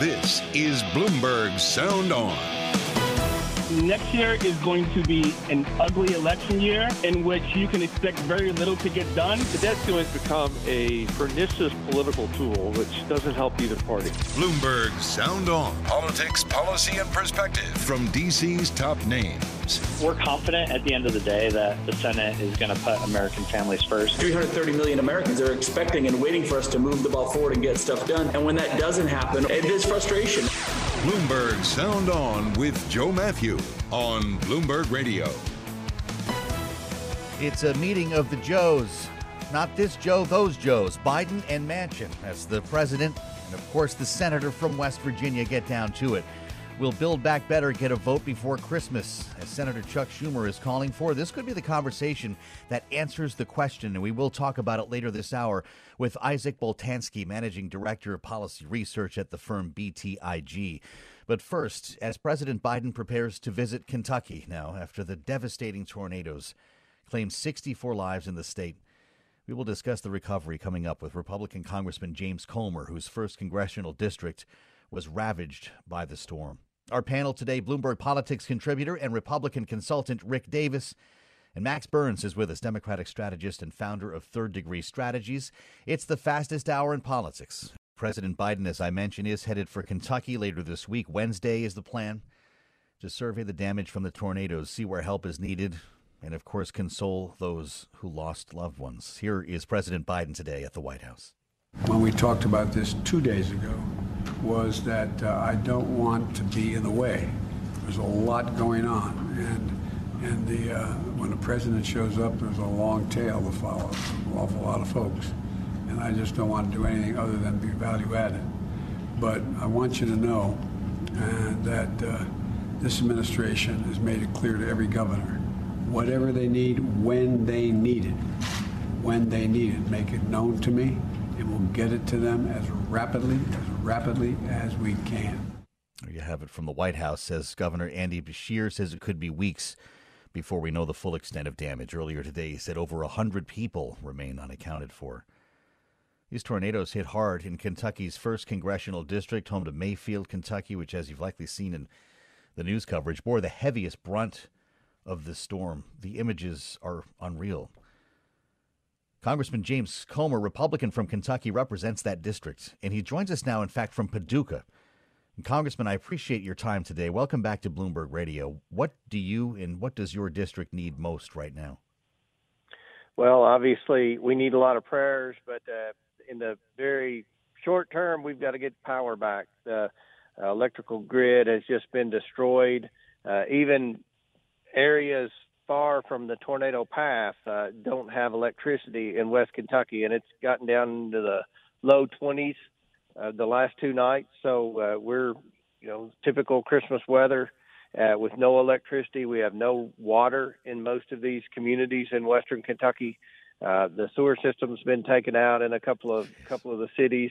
this is Bloomberg Sound On. Next year is going to be an ugly election year in which you can expect very little to get done. The debt ceiling has become a pernicious political tool which doesn't help either party. Bloomberg Sound On. Politics, policy, and perspective from DC's top names. We're confident at the end of the day that the Senate is going to put American families first. 330 million Americans are expecting and waiting for us to move the ball forward and get stuff done. And when that doesn't happen, it is frustration. Bloomberg Sound On with Joe Matthew on Bloomberg Radio. It's a meeting of the Joes. Not this Joe, those Joes. Biden and Manchin, as the president and, of course, the senator from West Virginia get down to it. Will Build Back Better get a vote before Christmas, as Senator Chuck Schumer is calling for? This could be the conversation that answers the question, and we will talk about it later this hour with Isaac Boltansky, Managing Director of Policy Research at the firm BTIG. But first, as President Biden prepares to visit Kentucky now after the devastating tornadoes claimed 64 lives in the state, we will discuss the recovery coming up with Republican Congressman James Comer, whose first congressional district was ravaged by the storm. Our panel today Bloomberg Politics contributor and Republican consultant Rick Davis. And Max Burns is with us, Democratic strategist and founder of Third Degree Strategies. It's the fastest hour in politics. President Biden, as I mentioned, is headed for Kentucky later this week. Wednesday is the plan to survey the damage from the tornadoes, see where help is needed, and of course, console those who lost loved ones. Here is President Biden today at the White House. When we talked about this two days ago, was that uh, I don't want to be in the way. There's a lot going on, and and the uh, when the president shows up, there's a long tail to follow, an awful lot of folks, and I just don't want to do anything other than be value added. But I want you to know uh, that uh, this administration has made it clear to every governor, whatever they need, when they need it, when they need it, make it known to me and we'll get it to them as rapidly, as rapidly as we can. You have it from the White House, says Governor Andy Beshear, says it could be weeks before we know the full extent of damage. Earlier today, he said over 100 people remain unaccounted for. These tornadoes hit hard in Kentucky's first congressional district, home to Mayfield, Kentucky, which, as you've likely seen in the news coverage, bore the heaviest brunt of the storm. The images are unreal. Congressman James Comer, Republican from Kentucky, represents that district, and he joins us now, in fact, from Paducah. And Congressman, I appreciate your time today. Welcome back to Bloomberg Radio. What do you and what does your district need most right now? Well, obviously, we need a lot of prayers, but uh, in the very short term, we've got to get power back. The uh, electrical grid has just been destroyed. Uh, even areas far from the tornado path uh, don't have electricity in West Kentucky, and it's gotten down into the low 20s uh, the last two nights. So uh, we're, you know, typical Christmas weather uh, with no electricity. We have no water in most of these communities in Western Kentucky. Uh, the sewer system's been taken out in a couple of couple of the cities.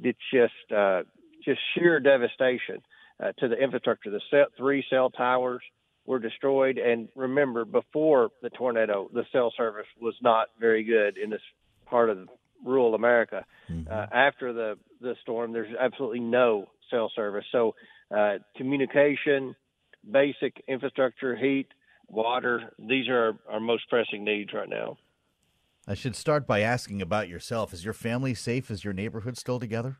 It's just uh, just sheer devastation uh, to the infrastructure. The cell, three cell towers were destroyed. And remember, before the tornado, the cell service was not very good in this part of rural America. Mm-hmm. Uh, after the the storm, there's absolutely no cell service. So uh, communication, basic infrastructure, heat, water, these are our most pressing needs right now. I should start by asking about yourself. Is your family safe? Is your neighborhood still together?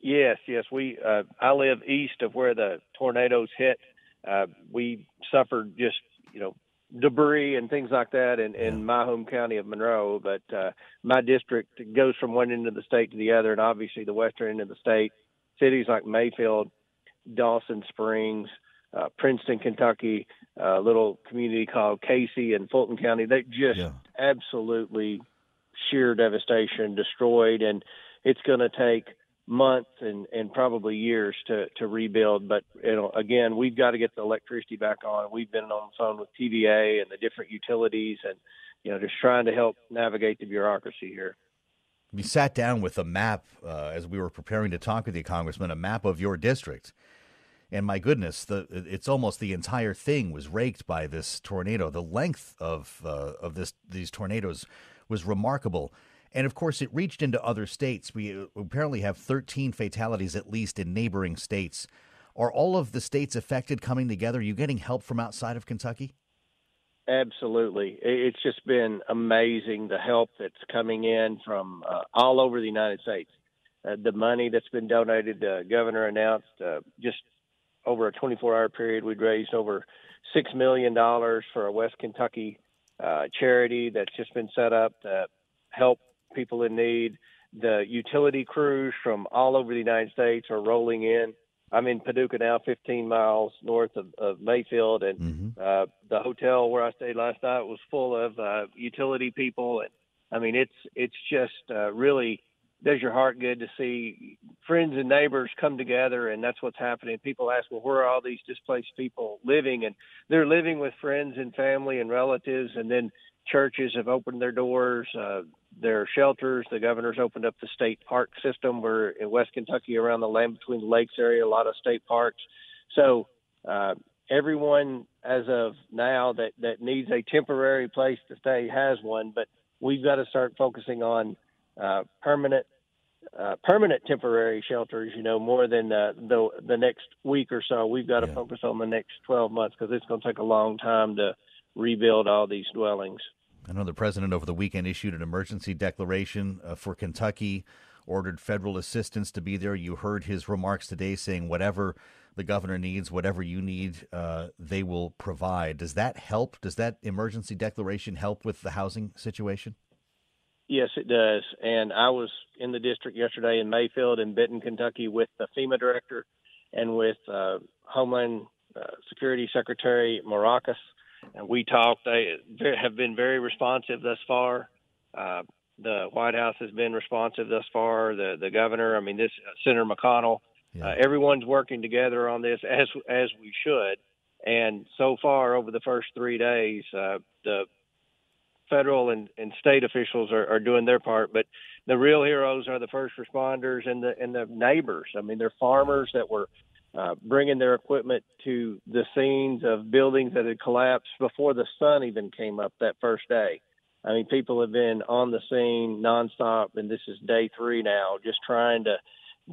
Yes, yes. We uh, I live east of where the tornadoes hit. Uh, we suffered just you know debris and things like that in, in my home county of Monroe. But uh, my district goes from one end of the state to the other, and obviously the western end of the state, cities like Mayfield, Dawson Springs, uh, Princeton, Kentucky, a little community called Cayce and Fulton County. They just Yeah. absolutely sheer devastation, destroyed, and it's going to take months and, and probably years to, to rebuild. But you know, again, we've got to get the electricity back on. We've been on the phone with TVA and the different utilities, and you know, just trying to help navigate the bureaucracy here. We sat down with a map uh, as we were preparing to talk with you, Congressman, a map of your district. And my goodness, the it's almost the entire thing was raked by this tornado. The length of uh, of this these tornadoes was remarkable, and of course, it reached into other states. We uh, apparently have 13 fatalities at least in neighboring states. Are all of the states affected coming together? Are you getting help from outside of Kentucky? Absolutely. It's just been amazing the help that's coming in from uh, all over the United States. Uh, the money that's been donated, the governor announced uh, just over a 24 hour period, we'd raised over $6 million for a West Kentucky uh, charity that's just been set up to help people in need. The utility crews from all over the United States are rolling in. I'm in Paducah now, 15 miles north of, of Mayfield, and uh, the hotel where I stayed last night was full of uh, utility people, and I mean it's it's just uh, really does your heart good to see friends and neighbors come together, and that's what's happening. People ask, well, where are all these displaced people living? And they're living with friends and family and relatives, and then churches have opened their doors. Uh, their shelters. The governor's opened up the state park system. We're in West Kentucky around the land between the lakes area, a lot of state parks. So uh, everyone, as of now, that that needs a temporary place to stay has one. But we've got to start focusing on uh, permanent. Uh, permanent temporary shelters, you know, more than uh, the the next week or so. We've got to focus on the next 12 months because it's going to take a long time to rebuild all these dwellings. I know the president over the weekend issued an emergency declaration uh, for Kentucky, ordered federal assistance to be there. You heard his remarks today saying whatever the governor needs, whatever you need, uh, they will provide. Does that help? Does that emergency declaration help with the housing situation? Yes, it does. And I was in the district yesterday in Mayfield and Benton, Kentucky, with the FEMA director and with uh, Homeland uh, Security Secretary Mayorkas. And we talked. They have been very responsive thus far. Uh, the White House has been responsive thus far. The the governor, I mean, this uh, Senator McConnell, uh, everyone's working together on this as as we should. And so far, over the first three days, uh, the federal and, and state officials are, are doing their part, but the real heroes are the first responders and the and the neighbors. I mean, they're farmers that were uh, bringing their equipment to the scenes of buildings that had collapsed before the sun even came up that first day. I mean, people have been on the scene nonstop, and this is day three now, just trying to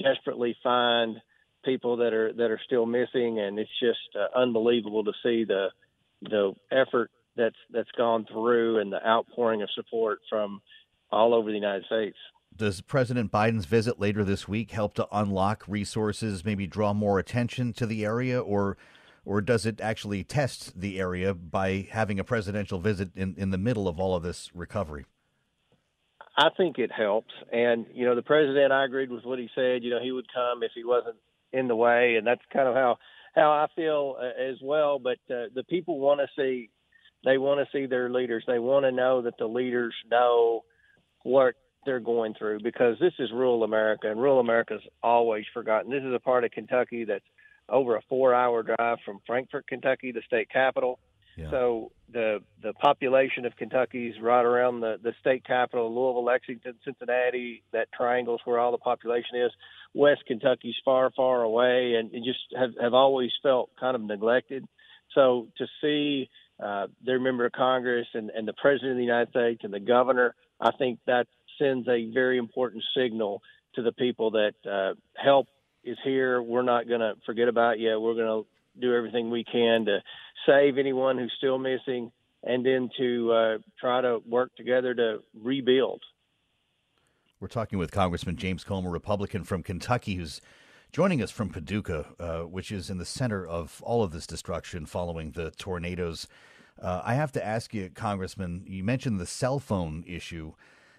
desperately find people that are that are still missing, and it's just uh, unbelievable to see the the effort that's that's gone through and the outpouring of support from all over the United States. Does President Biden's visit later this week help to unlock resources, maybe draw more attention to the area, or or does it actually test the area by having a presidential visit in, in the middle of all of this recovery? I think it helps. And, you know, the president, I agreed with what he said. You know, he would come if he wasn't in the way. And that's kind of how, how I feel uh, as well. But uh, the people want to see, they want to see their leaders. They want to know that the leaders know what they're going through because this is rural America and rural America's always forgotten. This is a part of Kentucky that's over a four hour drive from Frankfort, Kentucky, the state capital. So the the population of Kentucky's right around the, the state capital, Louisville, Lexington, Cincinnati. That triangle's where all the population is. West Kentucky's far, far away, and just have, have always felt kind of neglected. So to see uh, their member of Congress and, and the president of the United States and the governor, I think that sends a very important signal to the people that uh, help is here. We're not going to forget about you. We're going to do everything we can to save anyone who's still missing and then to uh, try to work together to rebuild. We're talking with Congressman James Comer, Republican from Kentucky, who's joining us from Paducah, uh, which is in the center of all of this destruction following the tornadoes. Uh, I have to ask you, Congressman, you mentioned the cell phone issue.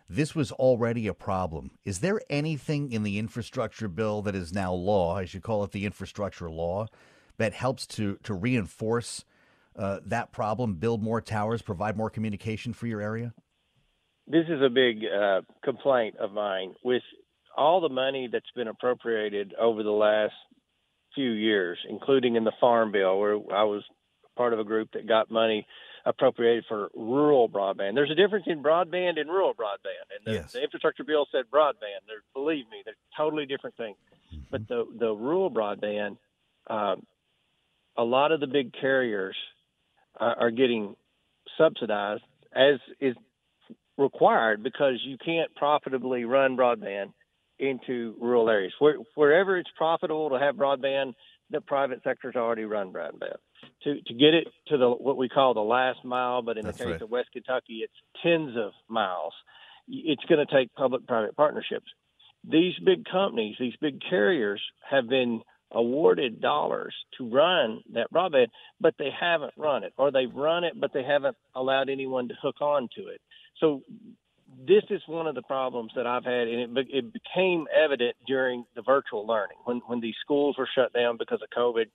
This was already a problem. Is there anything in the infrastructure bill that is now law, as you call it, the infrastructure law, that helps to, to reinforce uh, that problem, build more towers, provide more communication for your area? this is a big uh, complaint of mine with all the money that's been appropriated over the last few years, including in the Farm Bill, where I was part of a group that got money appropriated for rural broadband. There's a difference in broadband and rural broadband, and the, yes. the infrastructure bill said broadband. They're, believe me, they're totally different things. Mm-hmm. But the the rural broadband, um, a lot of the big carriers uh, are getting subsidized, as is required because you can't profitably run broadband into rural areas. Where, wherever it's profitable to have broadband, the private sector's already run broadband. To to get it to the what we call the last mile, but in That's the case right. of West Kentucky, it's tens of miles. It's going to take public-private partnerships. These big companies, these big carriers, have been awarded dollars to run that broadband, but they haven't run it, or they've run it, but they haven't allowed anyone to hook on to it. So this is one of the problems that I've had, and it, it became evident during the virtual learning when when these schools were shut down because of COVID.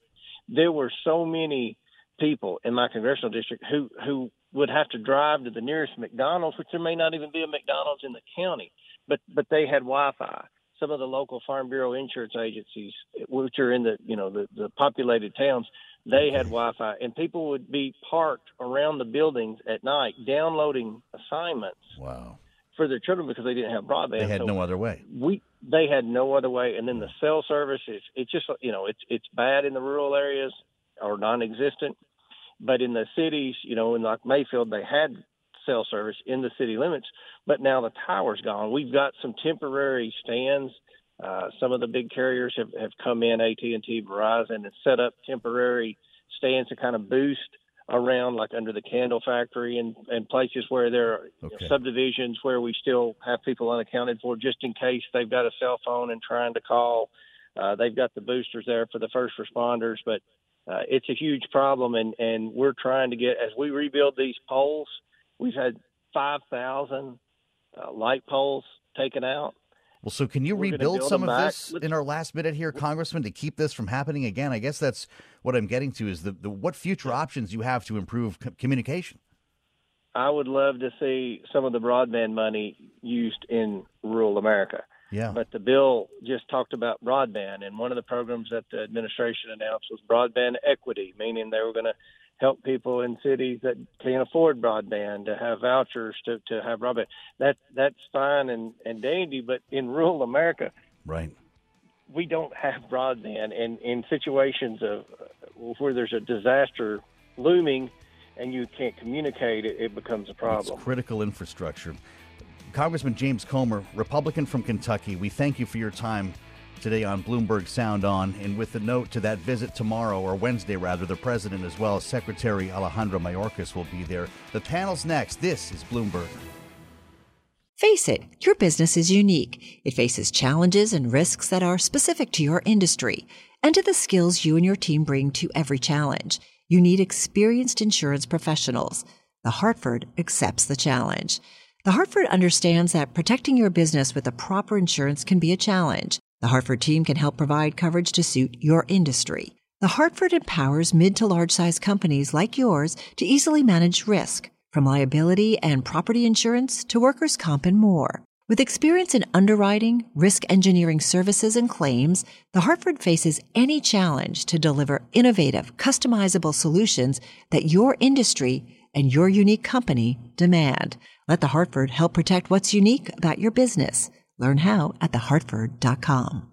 There were so many people in my congressional district who who would have to drive to the nearest McDonald's, which there may not even be a McDonald's in the county, but but they had Wi-Fi. Some of the local Farm Bureau insurance agencies, which are in the you know the, the populated towns, they had Wi-Fi, and people would be parked around the buildings at night downloading assignments. Wow. For their children because they didn't have broadband. They had so no other way. We they had no other way, and then the cell service is it's just you know it's it's bad in the rural areas or non-existent, but in the cities, you know, in like Mayfield, they had cell service in the city limits, but now the tower's gone. We've got some temporary stands uh, some of the big carriers have, have come in, AT&T, Verizon, and set up temporary stands to kind of boost around, like under the candle factory and, and places where there are okay. know, subdivisions where we still have people unaccounted for, just in case they've got a cell phone and trying to call. Uh, they've got the boosters there for the first responders, but uh, it's a huge problem, and, and we're trying to get as we rebuild these poles. We've had 5,000 uh, light poles taken out well, so can you We're rebuild some of back. this Let's, in our last minute here, Congressman, to keep this from happening again? I guess that's what I'm getting to is the, the what future options you have to improve co- communication. I would love to see some of the broadband money used in rural America. Yeah. But the bill just talked about broadband, and one of the programs that the administration announced was broadband equity, meaning they were going to help people in cities that can't afford broadband to have vouchers to, to have broadband. That that's fine and, and dandy, but in rural America, right, we don't have broadband, and in situations of where there's a disaster looming, and you can't communicate, it, it becomes a problem. It's critical infrastructure. Congressman James Comer, Republican from Kentucky, we thank you for your time today on Bloomberg Sound On. And with the note to that visit tomorrow, or Wednesday rather, the president as well as Secretary Alejandro Mayorkas will be there. The panel's next. This is Bloomberg. Face it, your business is unique. It faces challenges and risks that are specific to your industry and to the skills you and your team bring to every challenge. You need experienced insurance professionals. The Hartford accepts the challenge. The Hartford understands that protecting your business with the proper insurance can be a challenge. The Hartford team can help provide coverage to suit your industry. The Hartford empowers mid to large size companies like yours to easily manage risk, from liability and property insurance to workers' comp and more. With experience in underwriting, risk engineering services, and claims, the Hartford faces any challenge to deliver innovative, customizable solutions that your industry and your unique company demand. Let the Hartford help protect what's unique about your business. Learn how at thehartford.com.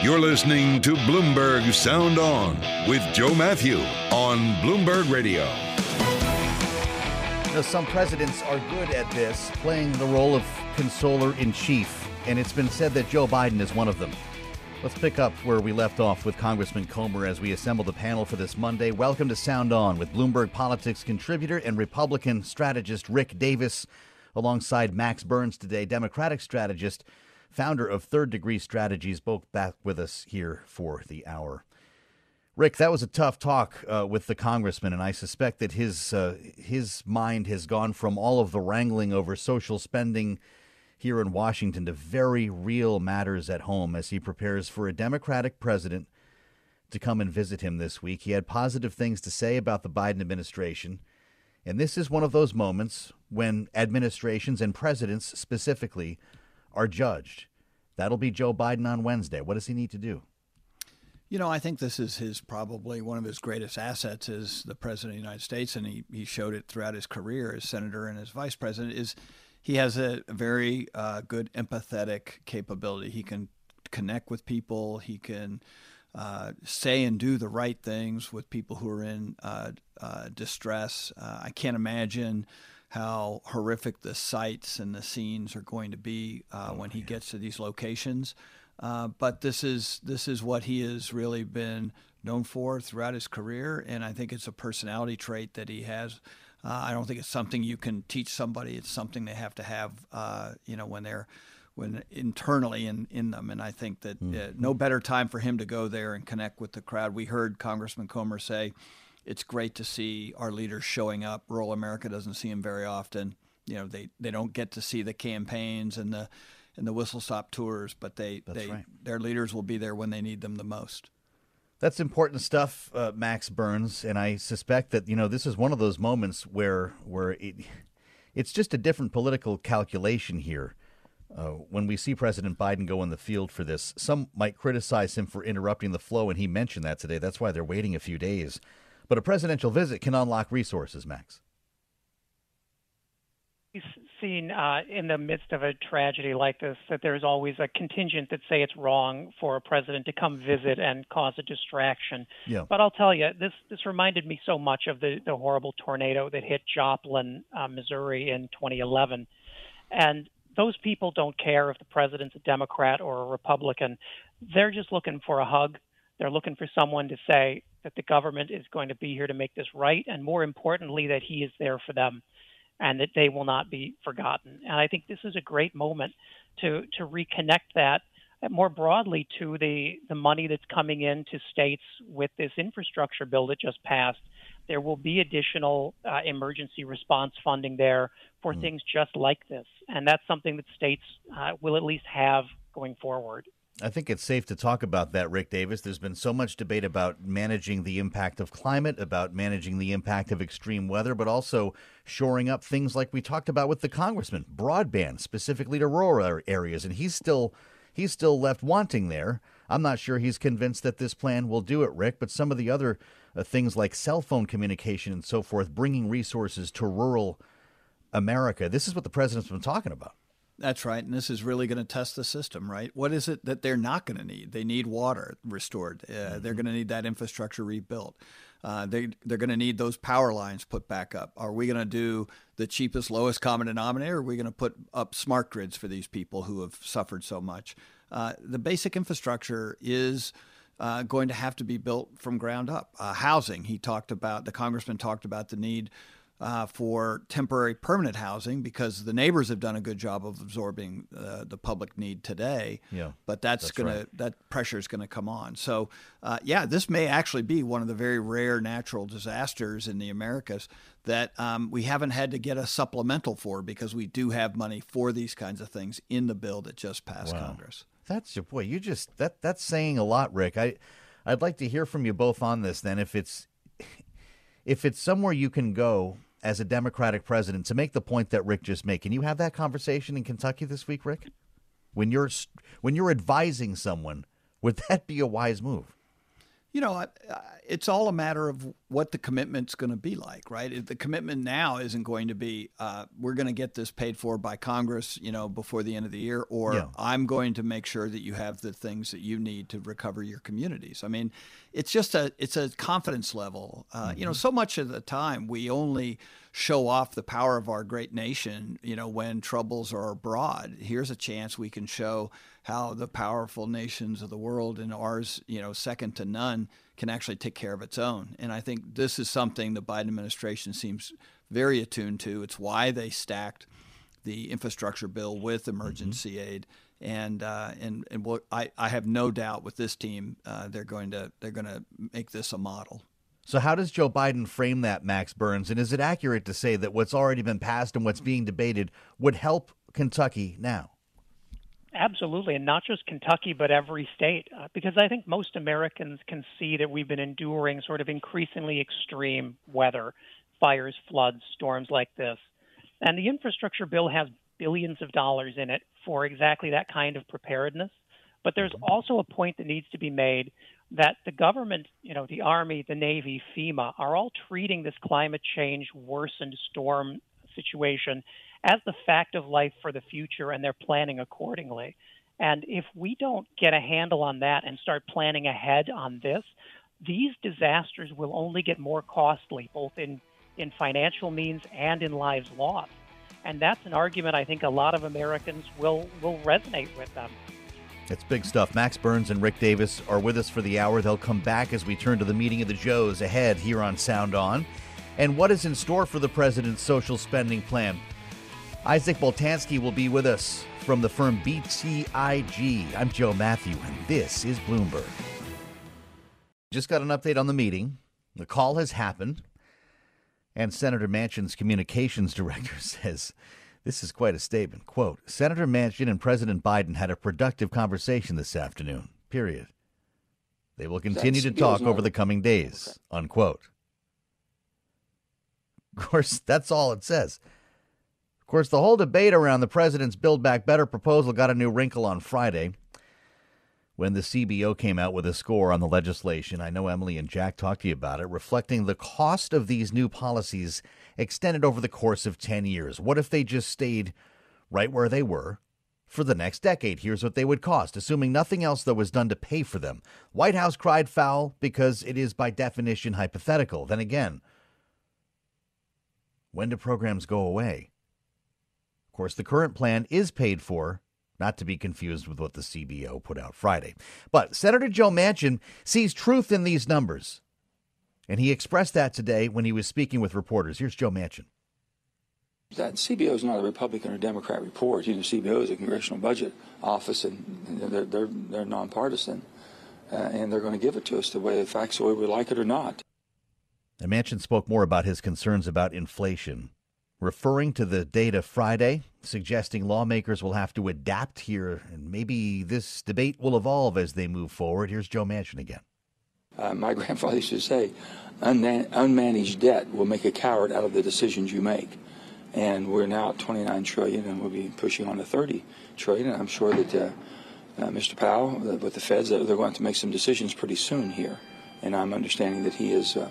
You're listening to Bloomberg Sound On with Joe Matthew on Bloomberg Radio. Know, some presidents are good at this, playing the role of consoler in chief, and it's been said that Joe Biden is one of them. Let's pick up where we left off with Congressman Comer as we assemble the panel for this Monday. Welcome to Sound On with Bloomberg Politics contributor and Republican strategist Rick Davis, alongside Max Burns today, Democratic strategist founder of Third Degree Strategies, both back with us here for the hour. Rick, that was a tough talk uh, with the congressman, and I suspect that his uh, his mind has gone from all of the wrangling over social spending here in Washington to very real matters at home as he prepares for a Democratic president to come and visit him this week. He had positive things to say about the Biden administration, and this is one of those moments when administrations and presidents specifically are judged. That'll be Joe Biden on Wednesday. What does he need to do? You know, I think this is his probably one of his greatest assets as the president of the United States, and he, he showed it throughout his career as senator and as vice president. Is he has a very uh, good empathetic capability. He can connect with people. He can uh, say and do the right things with people who are in uh, uh distress. Uh, I can't imagine how horrific the sights and the scenes are going to be uh, oh, when he gets to these locations. Uh, but this is this is what he has really been known for throughout his career, and I think it's a personality trait that he has. Uh, I don't think it's something you can teach somebody. It's something they have to have, uh, you know, when they're when internally in, in them. And I think that mm. no better time for him to go there and connect with the crowd. We heard Congressman Comer say it's great to see our leaders showing up. Rural America doesn't see them very often. You know, they, they don't get to see the campaigns and the and the whistle stop tours, but they, That's they right. their leaders will be there when they need them the most. That's important stuff, uh, Max Burns, and I suspect that you know this is one of those moments where where it, it's just a different political calculation here. Uh, when we see President Biden go in the field for this, some might criticize him for interrupting the flow, and he mentioned that today. That's why they're waiting a few days. But a presidential visit can unlock resources, Max. We've seen uh, in the midst of a tragedy like this that there's always a contingent that say it's wrong for a president to come visit and cause a distraction. Yeah. But I'll tell you, this this reminded me so much of the, the horrible tornado that hit Joplin, uh, Missouri in 2011. And those people don't care if the president's a Democrat or a Republican. They're just looking for a hug. They're looking for someone to say, that the government is going to be here to make this right, and more importantly, that he is there for them and that they will not be forgotten. And I think this is a great moment to, to reconnect that more broadly to the, the money that's coming into states with this infrastructure bill that just passed. There will be additional uh, emergency response funding there for mm. things just like this. And that's something that states uh, will at least have going forward. I think it's safe to talk about that, Rick Davis. There's been so much debate about managing the impact of climate, about managing the impact of extreme weather, but also shoring up things like we talked about with the congressman, broadband specifically to rural areas, and he's still he's still left wanting there. I'm not sure he's convinced that this plan will do it, Rick, but some of the other uh, things like cell phone communication and so forth, bringing resources to rural America. This is what the president's been talking about. That's right. And this is really going to test the system, right? What is it that they're not going to need? They need water restored. Uh, mm-hmm. They're going to need that infrastructure rebuilt. Uh, they, they're going to need those power lines put back up. Are we going to do the cheapest, lowest common denominator? Or are we going to put up smart grids for these people who have suffered so much? Uh, the basic infrastructure is uh, going to have to be built from ground up. Uh, housing, he talked about, the congressman talked about the need uh, for temporary permanent housing because the neighbors have done a good job of absorbing uh, the public need today. Yeah, but that's, that's gonna right. that pressure is gonna come on. So uh, yeah, this may actually be one of the very rare natural disasters in the Americas that um, we haven't had to get a supplemental for because we do have money for these kinds of things in the bill that just passed wow. Congress. That's your boy. You just that that's saying a lot, Rick. I I'd like to hear from you both on this. Then, if it's if it's somewhere you can go as a Democratic president to make the point that Rick just made. Can you have that conversation in Kentucky this week, Rick? When you're when you're advising someone, would that be a wise move? You know, it's all a matter of what the commitment's going to be like, right? If the commitment now isn't going to be uh, we're going to get this paid for by Congress, you know, before the end of the year, or yeah. I'm going to make sure that you have the things that you need to recover your communities. I mean, it's just a it's a confidence level. Uh, mm-hmm. You know, mm-hmm. so much of the time we only show off the power of our great nation, you know, when troubles are abroad. Here's a chance we can show how the powerful nations of the world and ours, you know, second to none, can actually take care of its own. And I think this is something the Biden administration seems very attuned to. It's why they stacked the infrastructure bill with emergency mm-hmm. aid. And uh, and and what I, I have no doubt with this team, uh, they're going to they're going to make this a model. So, how does Joe Biden frame that, Max Burns? And is it accurate to say that what's already been passed and what's being debated would help Kentucky now? Absolutely, and not just Kentucky, but every state. Uh, because I think most Americans can see that we've been enduring sort of increasingly extreme weather, fires, floods, storms like this. And the infrastructure bill has billions of dollars in it for exactly that kind of preparedness. But there's mm-hmm. also a point that needs to be made that the government, you know, the Army, the Navy, FEMA are all treating this climate change worsened storm situation as the fact of life for the future and they're planning accordingly. And if we don't get a handle on that and start planning ahead on this, these disasters will only get more costly, both in, in financial means and in lives lost. And that's an argument I think a lot of Americans will, will resonate with them. It's big stuff. Max Burns and Rick Davis are with us for the hour. They'll come back as we turn to the meeting of the Joes ahead here on Sound On. And what is in store for the president's social spending plan? Isaac Boltansky will be with us from the firm BTIG. I'm Joe Matthew, and this is Bloomberg. Just got an update on the meeting. The call has happened, and Senator Manchin's communications director says this is quite a statement. Quote Senator Manchin and President Biden had a productive conversation this afternoon. Period. They will continue to talk over the coming days. Unquote. Of course, that's all it says. Of course, the whole debate around the president's Build Back Better proposal got a new wrinkle on Friday when the CBO came out with a score on the legislation. I know Emily and Jack talked to you about it, reflecting the cost of these new policies extended over the course of 10 years. What if they just stayed right where they were for the next decade? Here's what they would cost, assuming nothing else that was done to pay for them. White House cried foul because it is by definition hypothetical. Then again, when do programs go away? Of course, the current plan is paid for not to be confused with what the CBO put out Friday. But Senator Joe Manchin sees truth in these numbers. And he expressed that today when he was speaking with reporters. Here's Joe Manchin. That CBO is not a Republican or Democrat report. You know, CBO is a Congressional Budget Office, and they're they're, they're nonpartisan, uh, and they're going to give it to us the way the facts, the way we like it or not. And Manchin spoke more about his concerns about inflation referring to the data Friday, suggesting lawmakers will have to adapt here, and maybe this debate will evolve as they move forward. Here's Joe Manchin again. Uh, my grandfather used to say, unmanaged debt will make a coward out of the decisions you make. And we're now at 29 trillion, and we'll be pushing on to 30 trillion. And I'm sure that uh, uh, Mr. Powell, uh, with the Feds, they're going to make some decisions pretty soon here. And I'm understanding that he is uh,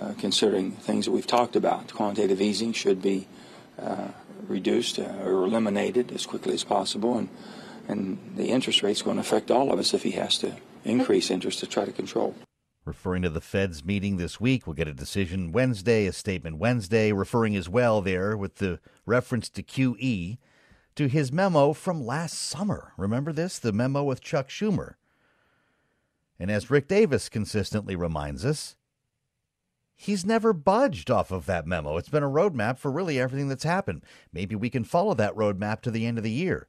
uh, considering things that we've talked about. Quantitative easing should be uh, reduced uh, or eliminated as quickly as possible, and and the interest rate is going to affect all of us if he has to increase interest to try to control. Referring to the Fed's meeting this week, we'll get a decision Wednesday, a statement Wednesday, referring as well there with the reference to QE to his memo from last summer. Remember this? The memo with Chuck Schumer. And as Rick Davis consistently reminds us, he's never budged off of that memo. It's been a roadmap for really everything that's happened. Maybe we can follow that roadmap to the end of the year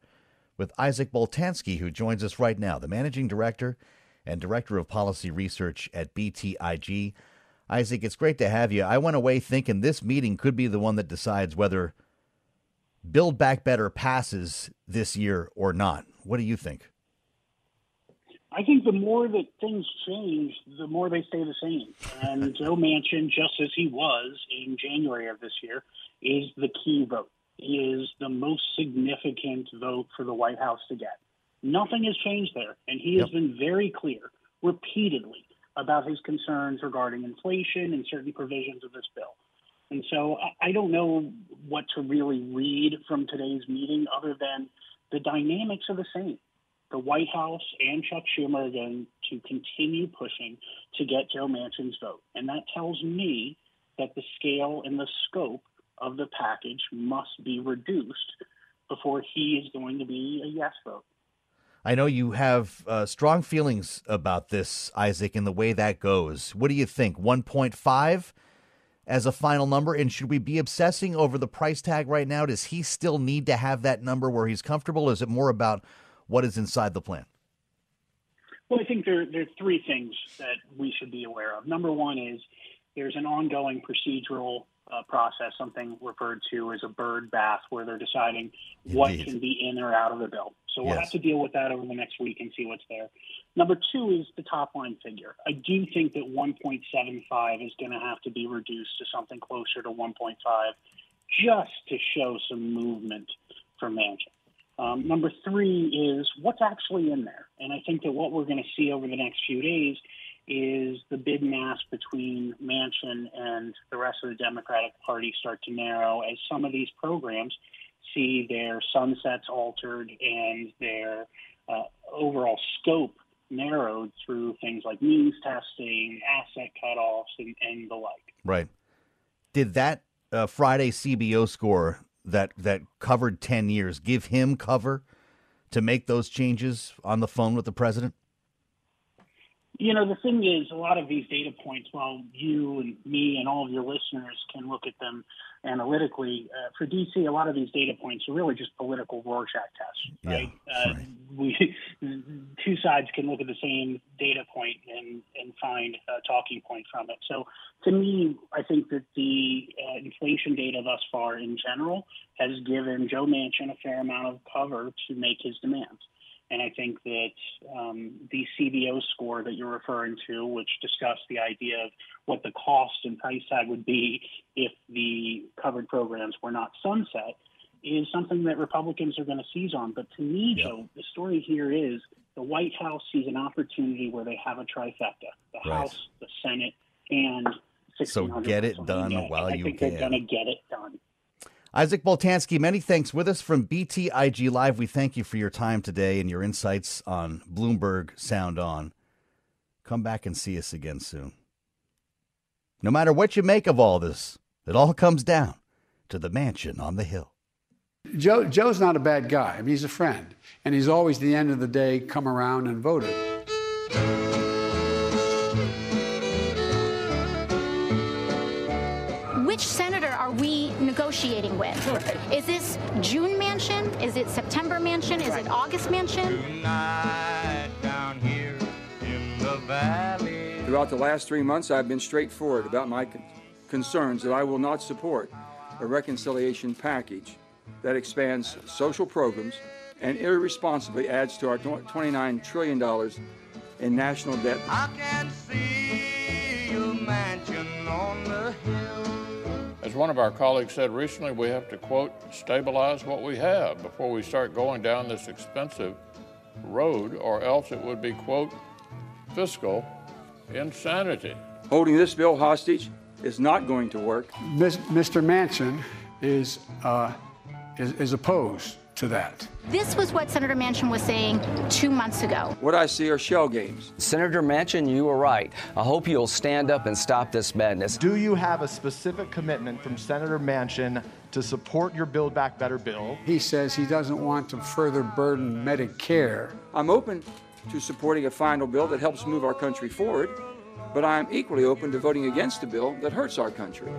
with Isaac Boltansky, who joins us right now, the managing director and director of policy research at BTIG. Isaac, it's great to have you. I went away thinking this meeting could be the one that decides whether Build Back Better passes this year or not. What do you think? I think the more that things change, the more they stay the same. And Joe Manchin, just as he was in January of this year, is the key vote, He is the most significant vote for the White House to get. Nothing has changed there. And he has been very clear repeatedly about his concerns regarding inflation and certain provisions of this bill. And so I don't know what to really read from today's meeting other than the dynamics are the same the White House and Chuck Schumer again to continue pushing to get Joe Manchin's vote. And that tells me that the scale and the scope of the package must be reduced before he is going to be a yes vote. I know you have uh, strong feelings about this, Isaac, and the way that goes. What do you think? 1.5 as a final number? And should we be obsessing over the price tag right now? Does he still need to have that number where he's comfortable? Is it more about what is inside the plan? Well, I think there, there are three things that we should be aware of. Number one is there's an ongoing procedural uh, process, something referred to as a Byrd bath, where they're deciding Indeed. what can be in or out of the bill. So we'll yes. have to deal with that over the next week and see what's there. Number two is the top line figure. I do think that 1.75 is going to have to be reduced to something closer to 1.5 just to show some movement for Manchin. Um, number three is what's actually in there. And I think that what we're going to see over the next few days is the bid mass between Manchin and the rest of the Democratic Party start to narrow as some of these programs see their sunsets altered and their uh, overall scope narrowed through things like means testing, asset cutoffs, and, and the like. Right. Did that uh, Friday CBO score that that covered 10 years give him cover to make those changes on the phone with the president? You know, the thing is, a lot of these data points, while you and me and all of your listeners can look at them analytically, uh, for DC, a lot of these data points are really just political Rorschach tests, right? Yeah, uh, right. We two sides can look at the same data point and and find a talking point from it. So, to me, I think that the uh, inflation data thus far, in general, has given Joe Manchin a fair amount of cover to make his demands. And I think that um, the CBO score that you're referring to, which discussed the idea of what the cost and price tag would be if the covered programs were not sunset, is something that Republicans are going to seize on. But to me, yeah. Joe, the story here is the White House sees an opportunity where they have a trifecta the right. House, the Senate, and so get it done while I you think can. They're going to get it done. Isaac Boltansky, many thanks with us from BTIG Live. We thank you for your time today and your insights on Bloomberg Sound On. Come back and see us again soon. No matter what you make of all this, it all comes down to the mansion on the hill. Joe, Joe's not a bad guy. I mean, he's a friend. And he's always, the end of the day, come around and voted. Negotiating with? Is this June Manchin? Is it September Manchin? Is it August Manchin? Throughout the last three months, I've been straightforward about my con- concerns that I will not support a reconciliation package that expands social programs and irresponsibly adds to our $29 trillion in national debt. As one of our colleagues said recently, we have to, quote, stabilize what we have before we start going down this expensive road, or else it would be, quote, fiscal insanity. Holding this bill hostage is not going to work. Mr. Manchin is, uh, is, is opposed to that. This was what Senator Manchin was saying two months ago. What I see are shell games. Senator Manchin, you were right. I hope you'll stand up and stop this madness. Do you have a specific commitment from Senator Manchin to support your Build Back Better bill? He says he doesn't want to further burden Medicare. I'm open to supporting a final bill that helps move our country forward, but I'm equally open to voting against a bill that hurts our country.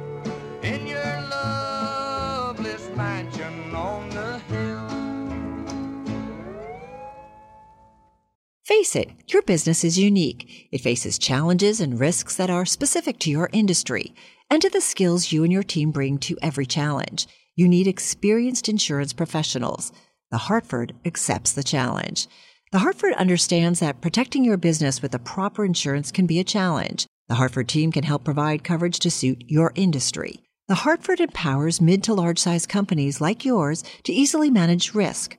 Face it, your business is unique. It faces challenges and risks that are specific to your industry and to the skills you and your team bring to every challenge. You need experienced insurance professionals. The Hartford accepts the challenge. The Hartford understands that protecting your business with the proper insurance can be a challenge. The Hartford team can help provide coverage to suit your industry. The Hartford empowers mid to large size companies like yours to easily manage risk,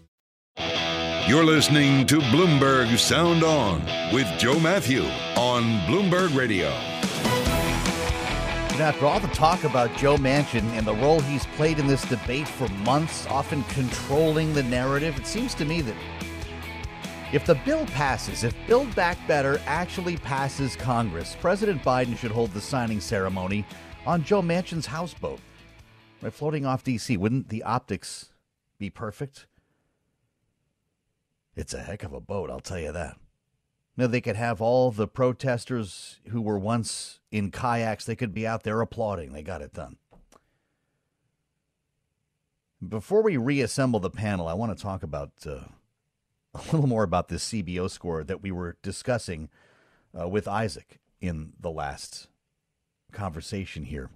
You're listening to Bloomberg Sound On with Joe Matthew on Bloomberg Radio. And after all the talk about Joe Manchin and the role he's played in this debate for months, often controlling the narrative, it seems to me that if the bill passes, if Build Back Better actually passes Congress, President Biden should hold the signing ceremony on Joe Manchin's houseboat. Right, floating off D.C., wouldn't the optics be perfect? It's a heck of a boat, I'll tell you that. Now, they could have all the protesters who were once in kayaks, they could be out there applauding. They got it done. Before we reassemble the panel, I want to talk about uh, a little more about this CBO score that we were discussing uh, with Isaac in the last conversation here.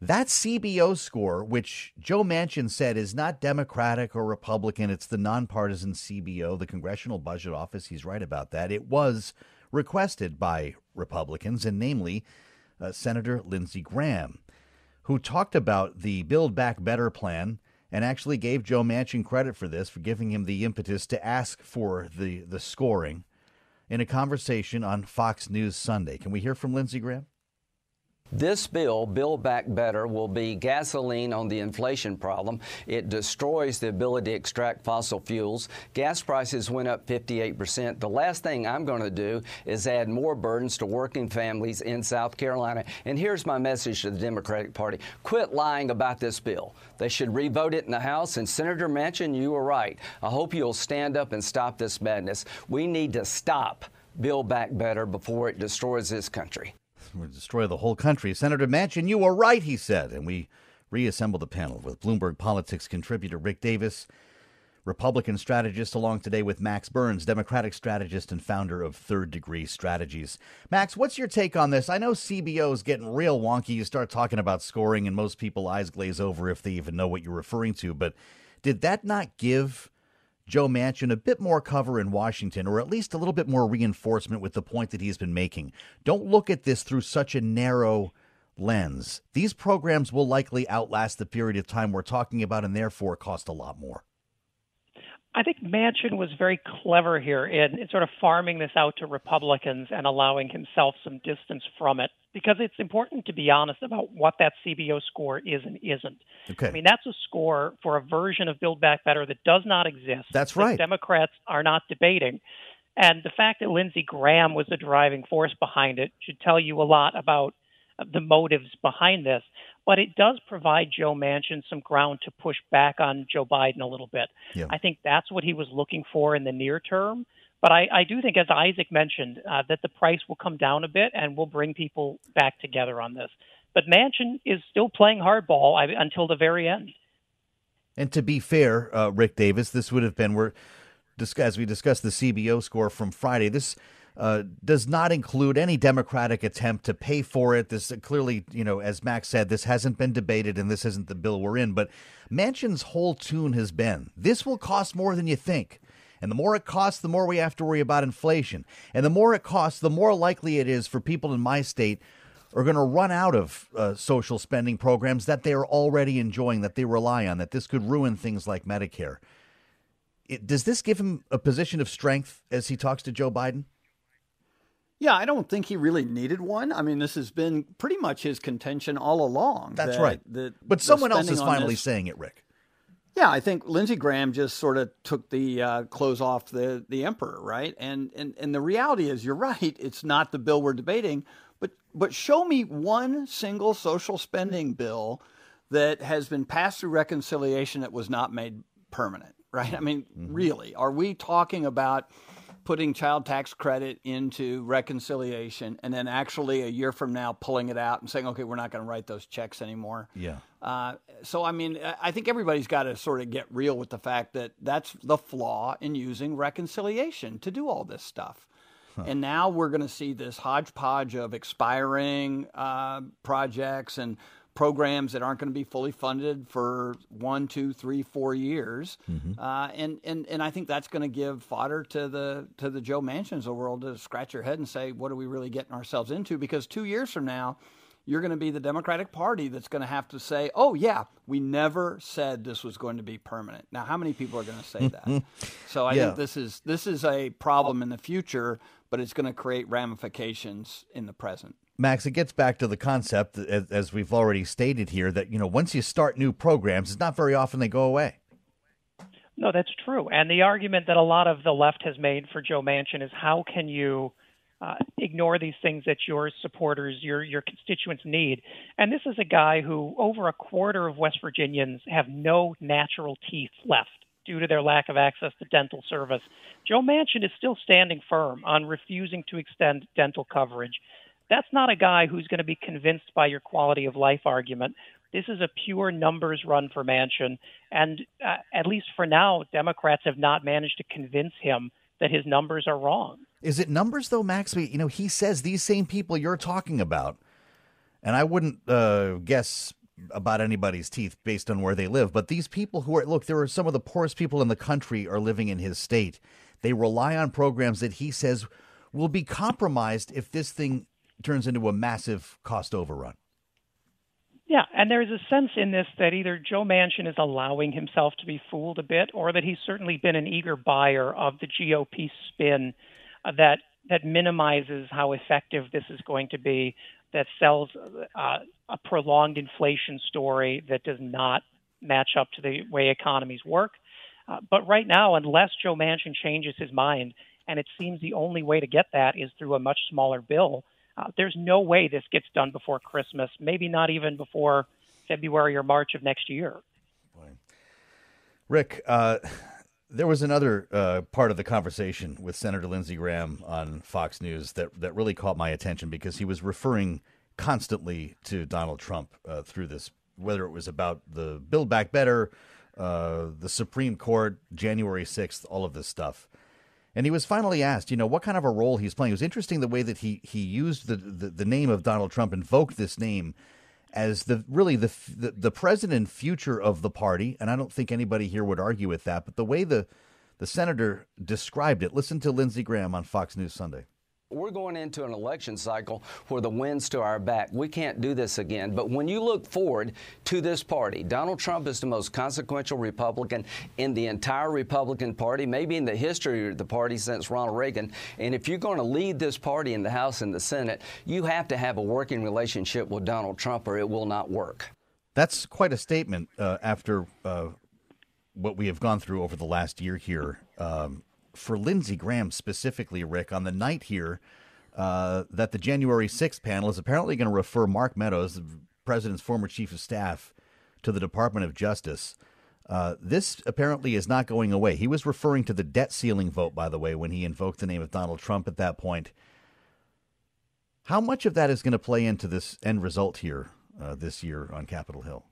That CBO score, which Joe Manchin said is not Democratic or Republican, it's the nonpartisan CBO, the Congressional Budget Office. He's right about that. It was requested by Republicans, and namely uh, Senator Lindsey Graham, who talked about the Build Back Better plan and actually gave Joe Manchin credit for this, for giving him the impetus to ask for the, the scoring in a conversation on Fox News Sunday. Can we hear from Lindsey Graham? This bill, Build Back Better, will be gasoline on the inflation problem. It destroys the ability to extract fossil fuels. Gas prices went up 58%. The last thing I'm going to do is add more burdens to working families in South Carolina. And here's my message to the Democratic Party quit lying about this bill. They should revote it in the House. And Senator Manchin, you were right. I hope you'll stand up and stop this madness. We need to stop Build Back Better before it destroys this country would destroy the whole country. Senator Manchin, you were right, he said. And we reassembled the panel with Bloomberg Politics contributor Rick Davis, Republican strategist, along today with Max Burns, Democratic strategist and founder of Third Degree Strategies. Max, what's your take on this? I know CBO is getting real wonky. You start talking about scoring, and most people eyes glaze over if they even know what you're referring to. But did that not give Joe Manchin a bit more cover in Washington, or at least a little bit more reinforcement with the point that he's been making. Don't look at this through such a narrow lens. These programs will likely outlast the period of time we're talking about and therefore cost a lot more. I think Manchin was very clever here in, in, sort of farming this out to Republicans and allowing himself some distance from it because it's important to be honest about what that CBO score is and isn't. Okay. I mean, that's a score for a version of Build Back Better that does not exist. That's right. That Democrats are not debating. And the fact that Lindsey Graham was the driving force behind it should tell you a lot about the motives behind this but it does provide Joe Manchin some ground to push back on Joe Biden a little bit. Yeah. I think that's what he was looking for in the near term. But I, I do think, as Isaac mentioned, uh, that the price will come down a bit and we'll bring people back together on this. But Manchin is still playing hardball I, until the very end. And to be fair, uh, Rick Davis, this would have been where, as we discussed the CBO score from Friday, this uh, does not include any Democratic attempt to pay for it. This clearly, you know, as Max said, this hasn't been debated and this isn't the bill we're in. But Manchin's whole tune has been this will cost more than you think. And the more it costs, the more we have to worry about inflation. And the more it costs, the more likely it is for people in my state are going to run out of uh, social spending programs that they are already enjoying, that they rely on, that this could ruin things like Medicare. It, does this give him a position of strength as he talks to Joe Biden? Yeah, I don't think he really needed one. I mean, this has been pretty much his contention all along. That's that, right. That but someone else is finally this, saying it, Rick. Yeah, I think Lindsey Graham just sort of took the uh, clothes off the the emperor, right? And and and the reality is, you're right. It's not the bill we're debating, but but show me one single social spending bill that has been passed through reconciliation that was not made permanent, right? I mean, mm-hmm. really, are we talking about? Putting child tax credit into reconciliation and then actually a year from now pulling it out and saying, okay, we're not going to write those checks anymore. Yeah. Uh, so, I mean, I think everybody's got to sort of get real with the fact that that's the flaw in using reconciliation to do all this stuff. Huh. And now we're going to see this hodgepodge of expiring uh, projects and programs that aren't going to be fully funded for one, two, three, four years, mm-hmm. uh, and and and I think that's going to give fodder to the to the Joe Manchins of the world to scratch your head and say, what are we really getting ourselves into? Because two years from now, you're going to be the Democratic Party that's going to have to say, oh yeah, we never said this was going to be permanent. Now, how many people are going to say that? so I yeah. think this is this is a problem in the future, but it's going to create ramifications in the present. Max, it gets back to the concept, as we've already stated here, that you know once you start new programs, it's not very often they go away. No, that's true. And the argument that a lot of the left has made for Joe Manchin is how can you uh, ignore these things that your supporters, your your constituents need? And this is a guy who over a quarter of West Virginians have no natural teeth left due to their lack of access to dental service. Joe Manchin is still standing firm on refusing to extend dental coverage. That's not a guy who's going to be convinced by your quality of life argument. This is a pure numbers run for Manchin, And uh, at least for now, Democrats have not managed to convince him that his numbers are wrong. Is it numbers, though, Max? You know, he says these same people you're talking about, and I wouldn't uh, guess about anybody's teeth based on where they live, but these people who are, look, there are some of the poorest people in the country are living in his state. They rely on programs that he says will be compromised if this thing turns into a massive cost overrun. Yeah, and there's a sense in this that either Joe Manchin is allowing himself to be fooled a bit, or that he's certainly been an eager buyer of the GOP spin uh, that that minimizes how effective this is going to be, that sells uh, a prolonged inflation story that does not match up to the way economies work. Uh, but right now, unless Joe Manchin changes his mind, and it seems the only way to get that is through a much smaller bill, uh, there's no way this gets done before Christmas, maybe not even before February or March of next year. Rick, uh, there was another uh, part of the conversation with Senator Lindsey Graham on Fox News that, that really caught my attention because he was referring constantly to Donald Trump uh, through this, whether it was about the Build Back Better, uh, the Supreme Court, January 6th, all of this stuff. And he was finally asked, you know, what kind of a role he's playing. It was interesting the way that he he used the the, the name of Donald Trump, invoked this name as the really the, the the present and future of the party. And I don't think anybody here would argue with that. But the way the the senator described it, listen to Lindsey Graham on Fox News Sunday. We're going into an election cycle where the wind's to our back. We can't do this again. But when you look forward to this party, Donald Trump is the most consequential Republican in the entire Republican Party, maybe in the history of the party since Ronald Reagan. And if you're going to lead this party in the House and the Senate, you have to have a working relationship with Donald Trump or it will not work. That's quite a statement uh, after uh, what we have gone through over the last year here. Um, for Lindsey Graham specifically, Rick, on the night here uh, that the January 6th panel is apparently going to refer Mark Meadows, the president's former chief of staff, to the Department of Justice. Uh, this apparently is not going away. He was referring to the debt ceiling vote, by the way, when he invoked the name of Donald Trump at that point. How much of that is going to play into this end result here uh, this year on Capitol Hill?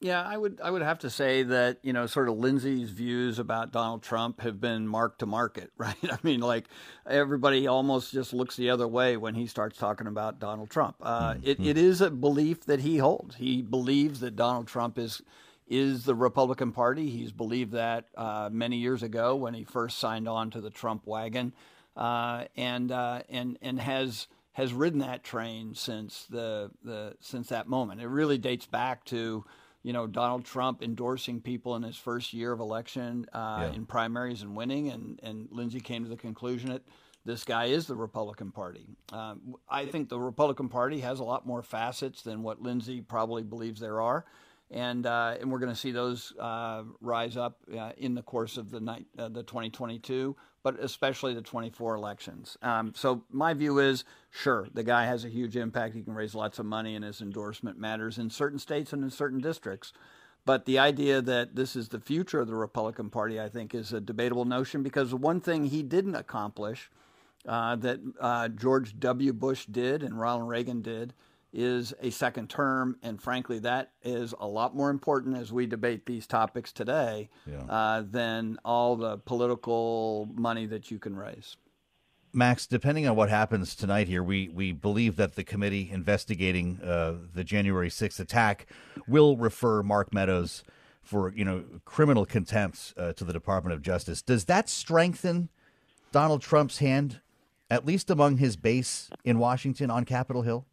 Yeah, I would I would have to say that you know sort of Lindsey's views about Donald Trump have been mark to market, right? I mean, like everybody almost just looks the other way when he starts talking about Donald Trump. Uh, mm-hmm. it, it is a belief that he holds. He believes that Donald Trump is is the Republican Party. He's believed that uh, many years ago when he first signed on to the Trump wagon, uh, and uh, and and has has ridden that train since the the since that moment. It really dates back to you know, Donald Trump endorsing people in his first year of election uh, yeah. in primaries and winning, and, and Lindsey came to the conclusion that this guy is the Republican Party. Um, I think the Republican Party has a lot more facets than what Lindsey probably believes there are. And, uh, and we're going to see those uh, rise up uh, in the course of the, night, uh, the 2022 but especially the 24 elections. Um, so my view is, sure, the guy has a huge impact. He can raise lots of money, and his endorsement matters in certain states and in certain districts. But the idea that this is the future of the Republican Party, I think, is a debatable notion because one thing he didn't accomplish uh, that uh, George W. Bush did and Ronald Reagan did is a second term. And frankly, that is a lot more important as we debate these topics today yeah. uh, than all the political money that you can raise. Max, depending on what happens tonight here, we, we believe that the committee investigating uh, the January 6th attack will refer Mark Meadows for you know criminal contempt uh, to the Department of Justice. Does that strengthen Donald Trump's hand, at least among his base in Washington on Capitol Hill?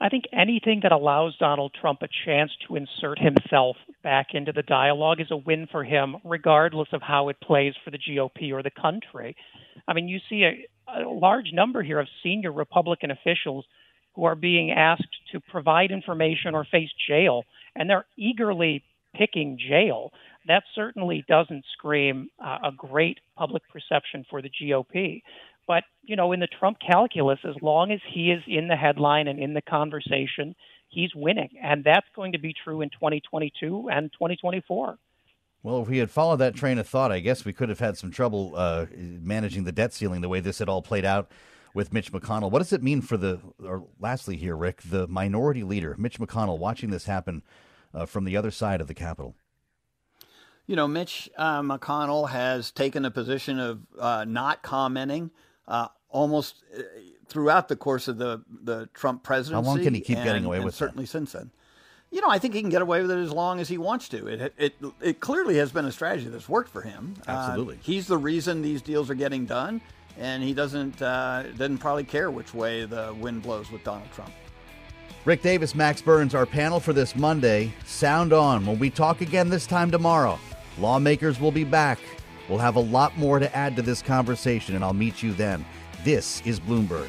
I think anything that allows Donald Trump a chance to insert himself back into the dialogue is a win for him, regardless of how it plays for the GOP or the country. I mean, you see a, a large number here of senior Republican officials who are being asked to provide information or face jail, and they're eagerly picking jail. That certainly doesn't scream uh, a great public perception for the GOP. But, you know, in the Trump calculus, as long as he is in the headline and in the conversation, he's winning. And that's going to be true in 2022 and 2024. Well, if we had followed that train of thought, I guess we could have had some trouble uh, managing the debt ceiling the way this had all played out with Mitch McConnell. What does it mean for the, or lastly here, Rick, the minority leader, Mitch McConnell, watching this happen uh, from the other side of the Capitol? You know, Mitch uh, McConnell has taken a position of uh, not commenting uh, almost uh, throughout the course of the the Trump presidency. How long can he keep and, getting away with it? certainly that? since then? You know, I think he can get away with it as long as he wants to. It it it clearly has been a strategy that's worked for him. Uh, Absolutely, uh, he's the reason these deals are getting done, and he doesn't uh, doesn't probably care which way the wind blows with Donald Trump. Rick Davis, Max Burns, our panel for this Monday. Sound on when we talk again this time tomorrow. Lawmakers will be back. We'll have a lot more to add to this conversation, and I'll meet you then. This is Bloomberg.